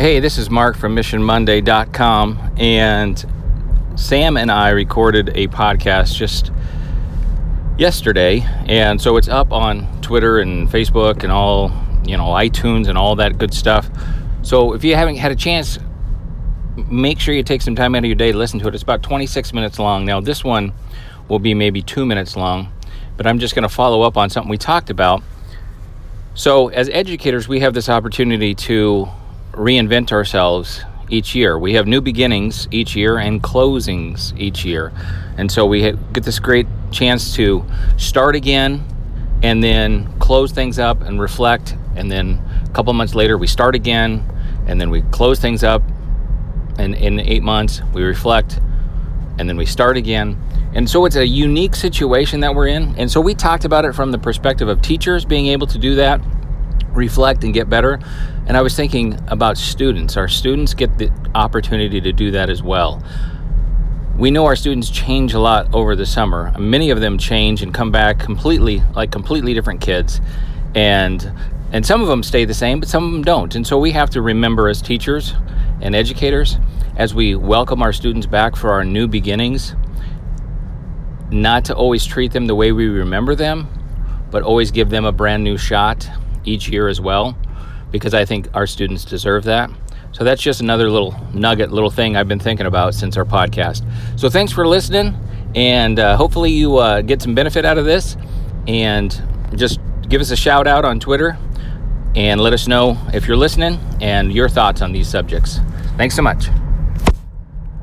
Hey, this is Mark from MissionMonday.com, and Sam and I recorded a podcast just yesterday, and so it's up on Twitter and Facebook and all, you know, iTunes and all that good stuff. So if you haven't had a chance, make sure you take some time out of your day to listen to it. It's about 26 minutes long. Now, this one will be maybe two minutes long, but I'm just going to follow up on something we talked about. So, as educators, we have this opportunity to reinvent ourselves each year. We have new beginnings each year and closings each year. And so we get this great chance to start again and then close things up and reflect. And then a couple months later, we start again and then we close things up. And in eight months, we reflect and then we start again. And so it's a unique situation that we're in. And so we talked about it from the perspective of teachers being able to do that reflect and get better. And I was thinking about students. Our students get the opportunity to do that as well. We know our students change a lot over the summer. Many of them change and come back completely like completely different kids. And and some of them stay the same, but some of them don't. And so we have to remember as teachers and educators as we welcome our students back for our new beginnings not to always treat them the way we remember them, but always give them a brand new shot each year as well, because I think our students deserve that. So that's just another little nugget, little thing I've been thinking about since our podcast. So thanks for listening, and uh, hopefully you uh, get some benefit out of this. And just give us a shout out on Twitter and let us know if you're listening and your thoughts on these subjects. Thanks so much.